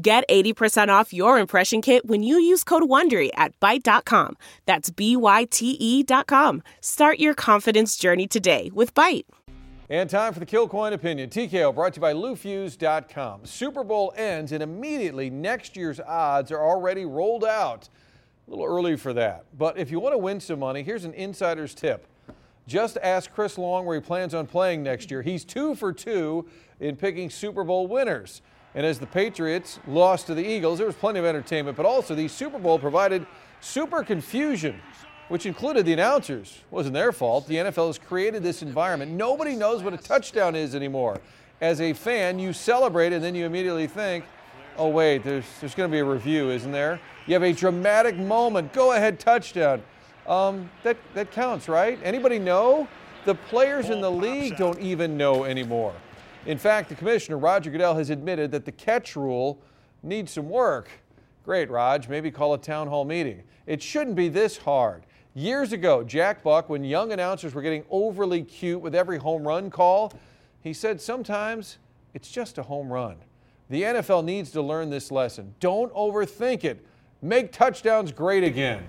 Get 80% off your impression kit when you use code WONDERY at Byte.com. That's B-Y-T-E dot com. Start your confidence journey today with Byte. And time for the Kilcoyne Opinion. TKO brought to you by LouFusz.com. Super Bowl ends and immediately next year's odds are already rolled out. A little early for that. But if you want to win some money, here's an insider's tip. Just ask Chris Long where he plans on playing next year. He's two for two in picking Super Bowl winners. And as the Patriots lost to the Eagles, there was plenty of entertainment, but also the Super Bowl provided super confusion, which included the announcers. It wasn't their fault. The NFL has created this environment. Nobody knows what a touchdown is anymore. As a fan, you celebrate and then you immediately think, oh, wait, there's, there's going to be a review, isn't there? You have a dramatic moment. Go ahead, touchdown. Um, that, that counts, right? Anybody know? The players in the league don't even know anymore. In fact, the commissioner, Roger Goodell, has admitted that the catch rule needs some work. Great, Rog. Maybe call a town hall meeting. It shouldn't be this hard. Years ago, Jack Buck, when young announcers were getting overly cute with every home run call, he said sometimes it's just a home run. The NFL needs to learn this lesson. Don't overthink it. Make touchdowns great again.